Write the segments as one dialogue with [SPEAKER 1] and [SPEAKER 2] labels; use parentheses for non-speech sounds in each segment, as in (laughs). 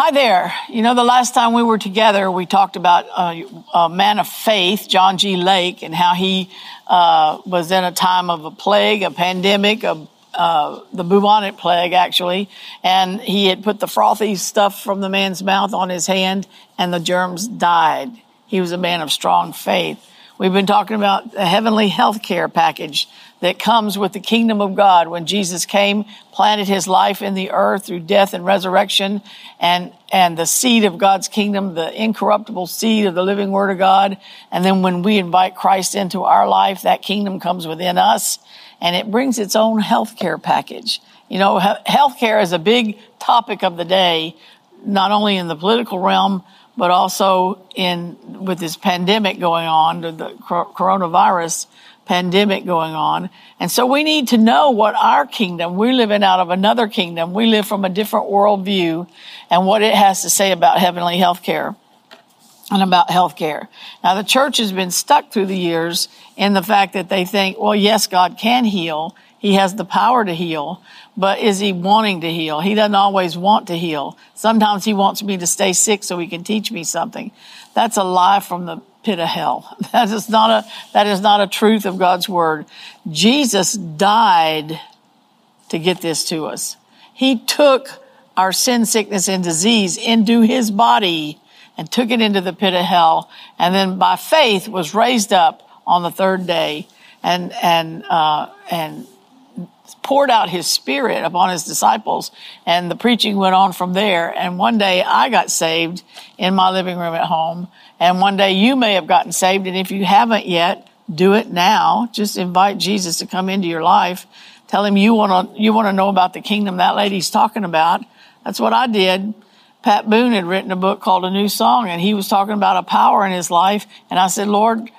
[SPEAKER 1] Hi there. You know, the last time we were together, we talked about uh, a man of faith, John G. Lake, and how he uh, was in a time of a plague, a pandemic, a, uh, the bubonic plague, actually, and he had put the frothy stuff from the man's mouth on his hand, and the germs died. He was a man of strong faith. We've been talking about the heavenly health care package that comes with the kingdom of God when Jesus came, planted his life in the earth through death and resurrection and, and the seed of God's kingdom, the incorruptible seed of the living word of God. And then when we invite Christ into our life, that kingdom comes within us and it brings its own health care package. You know, health care is a big topic of the day, not only in the political realm, but also in with this pandemic going on, the coronavirus pandemic going on. And so we need to know what our kingdom, we're living out of another kingdom. We live from a different worldview and what it has to say about heavenly health care and about health care. Now the church has been stuck through the years in the fact that they think, well, yes, God can heal. He has the power to heal, but is he wanting to heal? He doesn't always want to heal. Sometimes he wants me to stay sick so he can teach me something. That's a lie from the pit of hell. (laughs) That is not a, that is not a truth of God's word. Jesus died to get this to us. He took our sin, sickness, and disease into his body and took it into the pit of hell. And then by faith was raised up on the third day and, and, uh, and poured out his spirit upon his disciples and the preaching went on from there. And one day I got saved in my living room at home. And one day you may have gotten saved. And if you haven't yet, do it now. Just invite Jesus to come into your life. Tell him you want to, you want to know about the kingdom that lady's talking about. That's what I did. Pat Boone had written a book called A New Song and he was talking about a power in his life. And I said, Lord,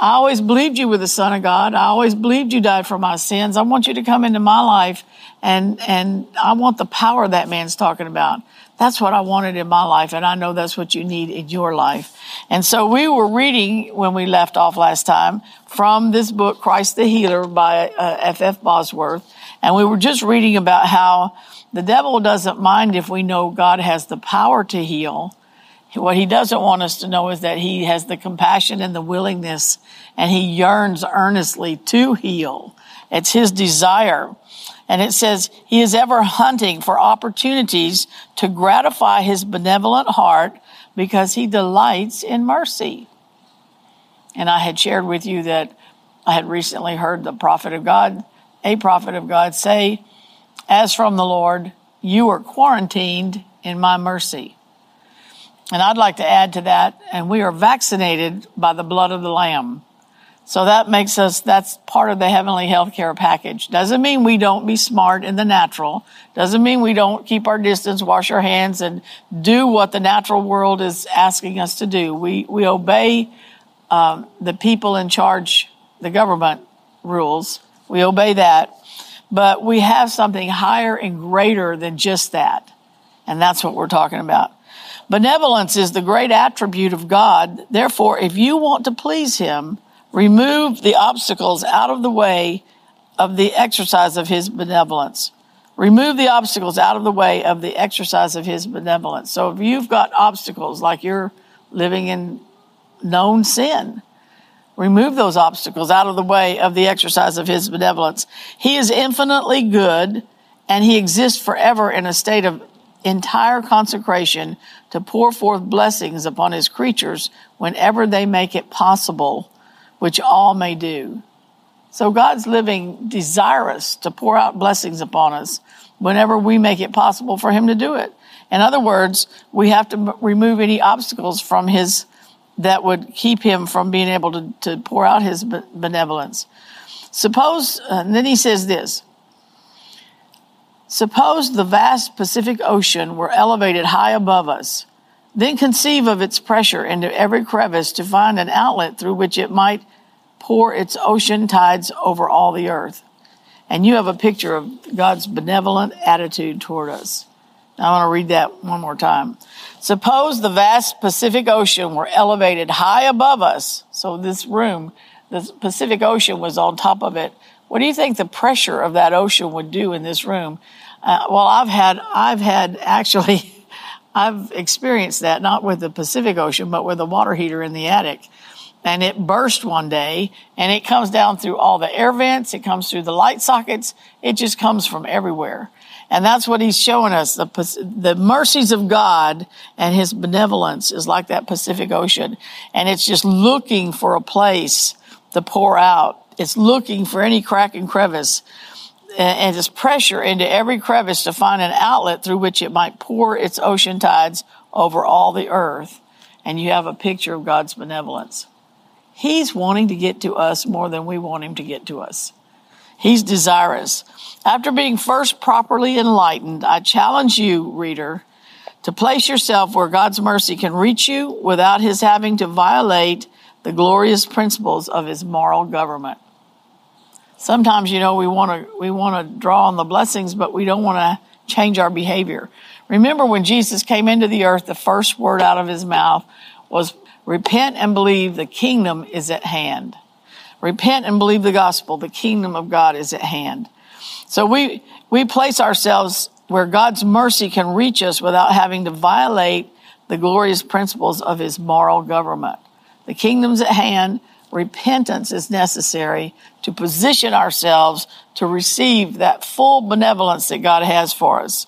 [SPEAKER 1] I always believed you were the son of God. I always believed you died for my sins. I want you to come into my life and, and I want the power that man's talking about. That's what I wanted in my life. And I know that's what you need in your life. And so we were reading when we left off last time from this book, Christ the Healer by uh, F. F. Bosworth. And we were just reading about how the devil doesn't mind if we know God has the power to heal what he doesn't want us to know is that he has the compassion and the willingness and he yearns earnestly to heal. It's his desire. And it says he is ever hunting for opportunities to gratify his benevolent heart because he delights in mercy. And I had shared with you that I had recently heard the prophet of God, a prophet of God say, as from the Lord, you are quarantined in my mercy. And I'd like to add to that, and we are vaccinated by the blood of the Lamb. So that makes us, that's part of the heavenly healthcare package. Doesn't mean we don't be smart in the natural. Doesn't mean we don't keep our distance, wash our hands, and do what the natural world is asking us to do. We, we obey um, the people in charge, the government rules. We obey that. But we have something higher and greater than just that. And that's what we're talking about. Benevolence is the great attribute of God. Therefore, if you want to please Him, remove the obstacles out of the way of the exercise of His benevolence. Remove the obstacles out of the way of the exercise of His benevolence. So if you've got obstacles like you're living in known sin, remove those obstacles out of the way of the exercise of His benevolence. He is infinitely good and He exists forever in a state of entire consecration to pour forth blessings upon his creatures whenever they make it possible, which all may do. So God's living desirous to pour out blessings upon us whenever we make it possible for him to do it. In other words, we have to remove any obstacles from his that would keep him from being able to, to pour out his benevolence. Suppose, and then he says this, Suppose the vast Pacific Ocean were elevated high above us. Then conceive of its pressure into every crevice to find an outlet through which it might pour its ocean tides over all the earth. And you have a picture of God's benevolent attitude toward us. I want to read that one more time. Suppose the vast Pacific Ocean were elevated high above us. So this room, the Pacific Ocean was on top of it. What do you think the pressure of that ocean would do in this room? Uh, well, I've had, I've had actually, (laughs) I've experienced that not with the Pacific Ocean, but with a water heater in the attic. And it burst one day and it comes down through all the air vents. It comes through the light sockets. It just comes from everywhere. And that's what he's showing us. The, the mercies of God and his benevolence is like that Pacific Ocean. And it's just looking for a place to pour out. It's looking for any crack and crevice and it's pressure into every crevice to find an outlet through which it might pour its ocean tides over all the earth. And you have a picture of God's benevolence. He's wanting to get to us more than we want him to get to us. He's desirous. After being first properly enlightened, I challenge you, reader, to place yourself where God's mercy can reach you without his having to violate the glorious principles of his moral government. Sometimes, you know, we want to we want to draw on the blessings, but we don't want to change our behavior. Remember when Jesus came into the earth, the first word out of his mouth was repent and believe the kingdom is at hand. Repent and believe the gospel. The kingdom of God is at hand. So we, we place ourselves where God's mercy can reach us without having to violate the glorious principles of his moral government. The kingdom's at hand. Repentance is necessary to position ourselves to receive that full benevolence that God has for us.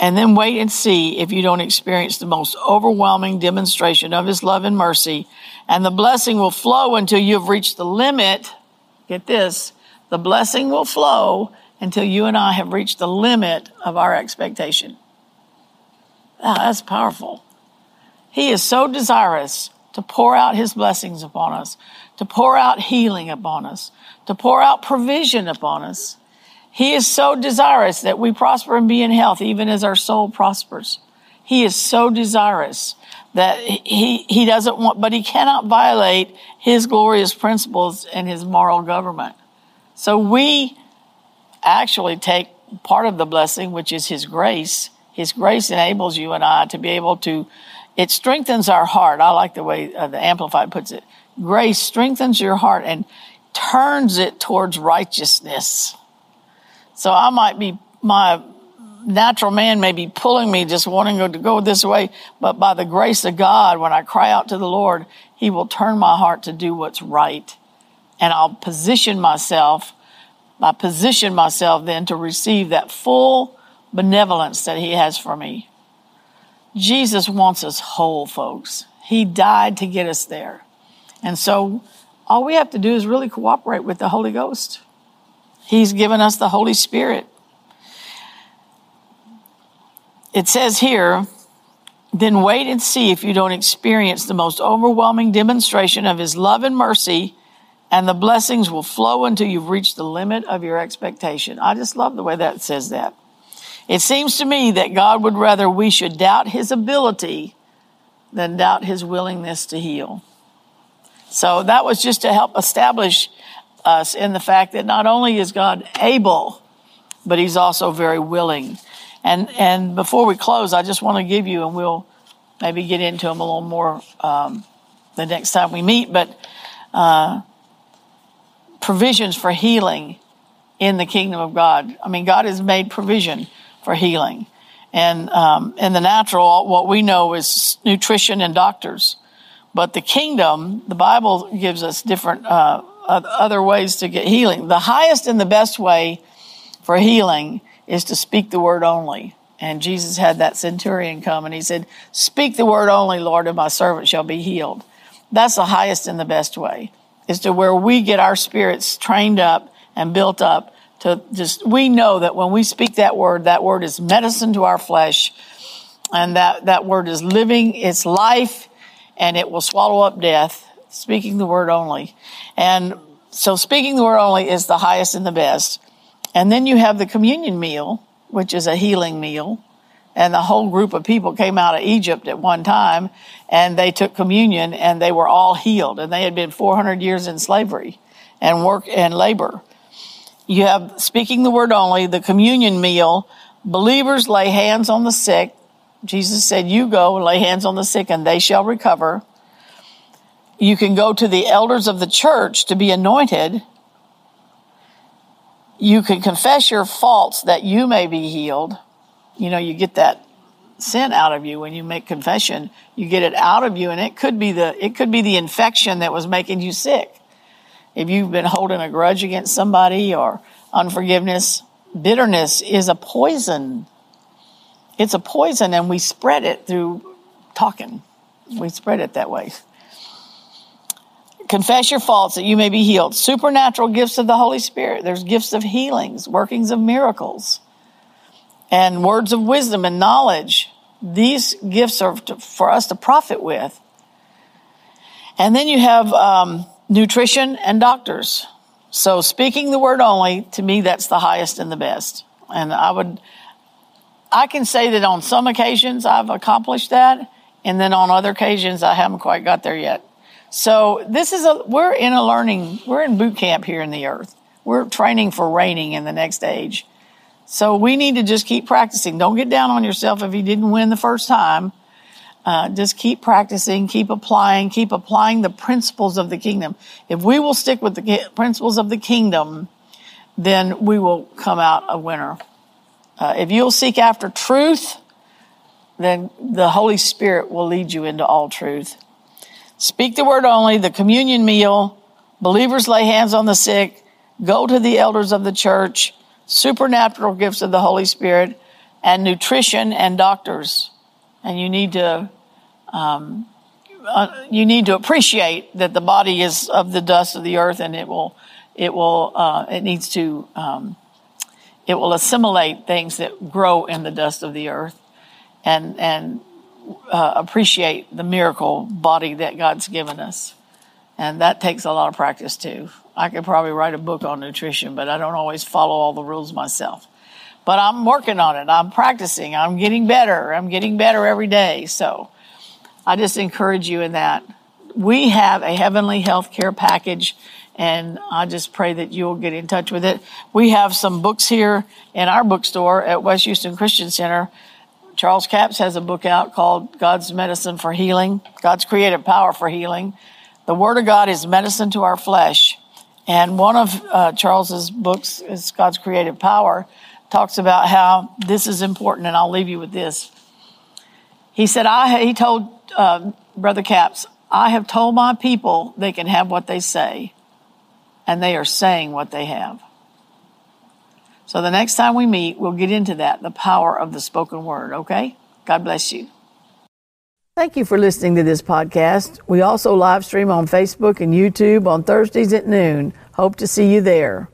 [SPEAKER 1] And then wait and see if you don't experience the most overwhelming demonstration of his love and mercy. And the blessing will flow until you've reached the limit. Get this. The blessing will flow until you and I have reached the limit of our expectation. Oh, that's powerful. He is so desirous to pour out his blessings upon us, to pour out healing upon us, to pour out provision upon us. He is so desirous that we prosper and be in health, even as our soul prospers. He is so desirous that he, he doesn't want, but he cannot violate his glorious principles and his moral government. So we actually take part of the blessing, which is his grace. His grace enables you and I to be able to, it strengthens our heart. I like the way uh, the Amplified puts it. Grace strengthens your heart and turns it towards righteousness. So I might be, my natural man may be pulling me, just wanting to go this way, but by the grace of God, when I cry out to the Lord, He will turn my heart to do what's right. And I'll position myself, I position myself then to receive that full benevolence that He has for me. Jesus wants us whole, folks. He died to get us there. And so all we have to do is really cooperate with the Holy Ghost. He's given us the Holy Spirit. It says here, then wait and see if you don't experience the most overwhelming demonstration of His love and mercy, and the blessings will flow until you've reached the limit of your expectation. I just love the way that says that. It seems to me that God would rather we should doubt His ability than doubt His willingness to heal. So that was just to help establish us in the fact that not only is God able, but he's also very willing. And, and before we close, I just want to give you, and we'll maybe get into them a little more um, the next time we meet, but uh, provisions for healing in the kingdom of God. I mean, God has made provision for healing. And um, in the natural, what we know is nutrition and doctors. But the kingdom, the Bible gives us different uh, other ways to get healing. The highest and the best way for healing is to speak the word only. And Jesus had that centurion come and he said, Speak the word only, Lord, and my servant shall be healed. That's the highest and the best way, is to where we get our spirits trained up and built up to just, we know that when we speak that word, that word is medicine to our flesh. And that, that word is living, it's life, and it will swallow up death, speaking the word only. And so speaking the word only is the highest and the best. And then you have the communion meal, which is a healing meal. And the whole group of people came out of Egypt at one time and they took communion and they were all healed. And they had been 400 years in slavery and work and labor. You have speaking the word only, the communion meal. Believers lay hands on the sick. Jesus said, you go and lay hands on the sick and they shall recover. You can go to the elders of the church to be anointed. You can confess your faults that you may be healed. you know, you get that sin out of you when you make confession. You get it out of you, and it could be the it could be the infection that was making you sick. If you've been holding a grudge against somebody or unforgiveness, bitterness is a poison. It's a poison, and we spread it through talking. We spread it that way. Confess your faults that you may be healed. Supernatural gifts of the Holy Spirit. There's gifts of healings, workings of miracles, and words of wisdom and knowledge. These gifts are to, for us to profit with. And then you have um, nutrition and doctors. So speaking the word only, to me, that's the highest and the best. And I would, I can say that on some occasions I've accomplished that. And then on other occasions I haven't quite got there yet. So this is a, we're in a learning, we're in boot camp here in the earth. We're training for reigning in the next age. So we need to just keep practicing. Don't get down on yourself if you didn't win the first time. Uh, just keep practicing, keep applying, keep applying the principles of the kingdom. If we will stick with the principles of the kingdom, then we will come out a winner. Uh, if you'll seek after truth, then the Holy Spirit will lead you into all truth. Speak the word only, the communion meal, believers lay hands on the sick, go to the elders of the church, supernatural gifts of the Holy Spirit, and nutrition and doctors. And you need to, um, uh, you need to appreciate that the body is of the dust of the earth and it will, it will, uh, it needs to, um, it will assimilate things that grow in the dust of the earth. And, and uh, appreciate the miracle body that God's given us. And that takes a lot of practice too. I could probably write a book on nutrition, but I don't always follow all the rules myself. But I'm working on it. I'm practicing. I'm getting better. I'm getting better every day. So I just encourage you in that. We have a heavenly health care package, and I just pray that you'll get in touch with it. We have some books here in our bookstore at West Houston Christian Center Charles Capps has a book out called God's Medicine for Healing, God's Creative Power for Healing. The Word of God is medicine to our flesh. And one of uh, Charles's books is God's Creative Power, talks about how this is important, and I'll leave you with this. He said, I, he told uh, Brother Capps, I have told my people they can have what they say, and they are saying what they have. So the next time we meet, we'll get into that the power of the spoken word, okay? God bless you. Thank you for listening to this podcast. We also live stream on Facebook and YouTube on Thursdays at noon. Hope to see you there.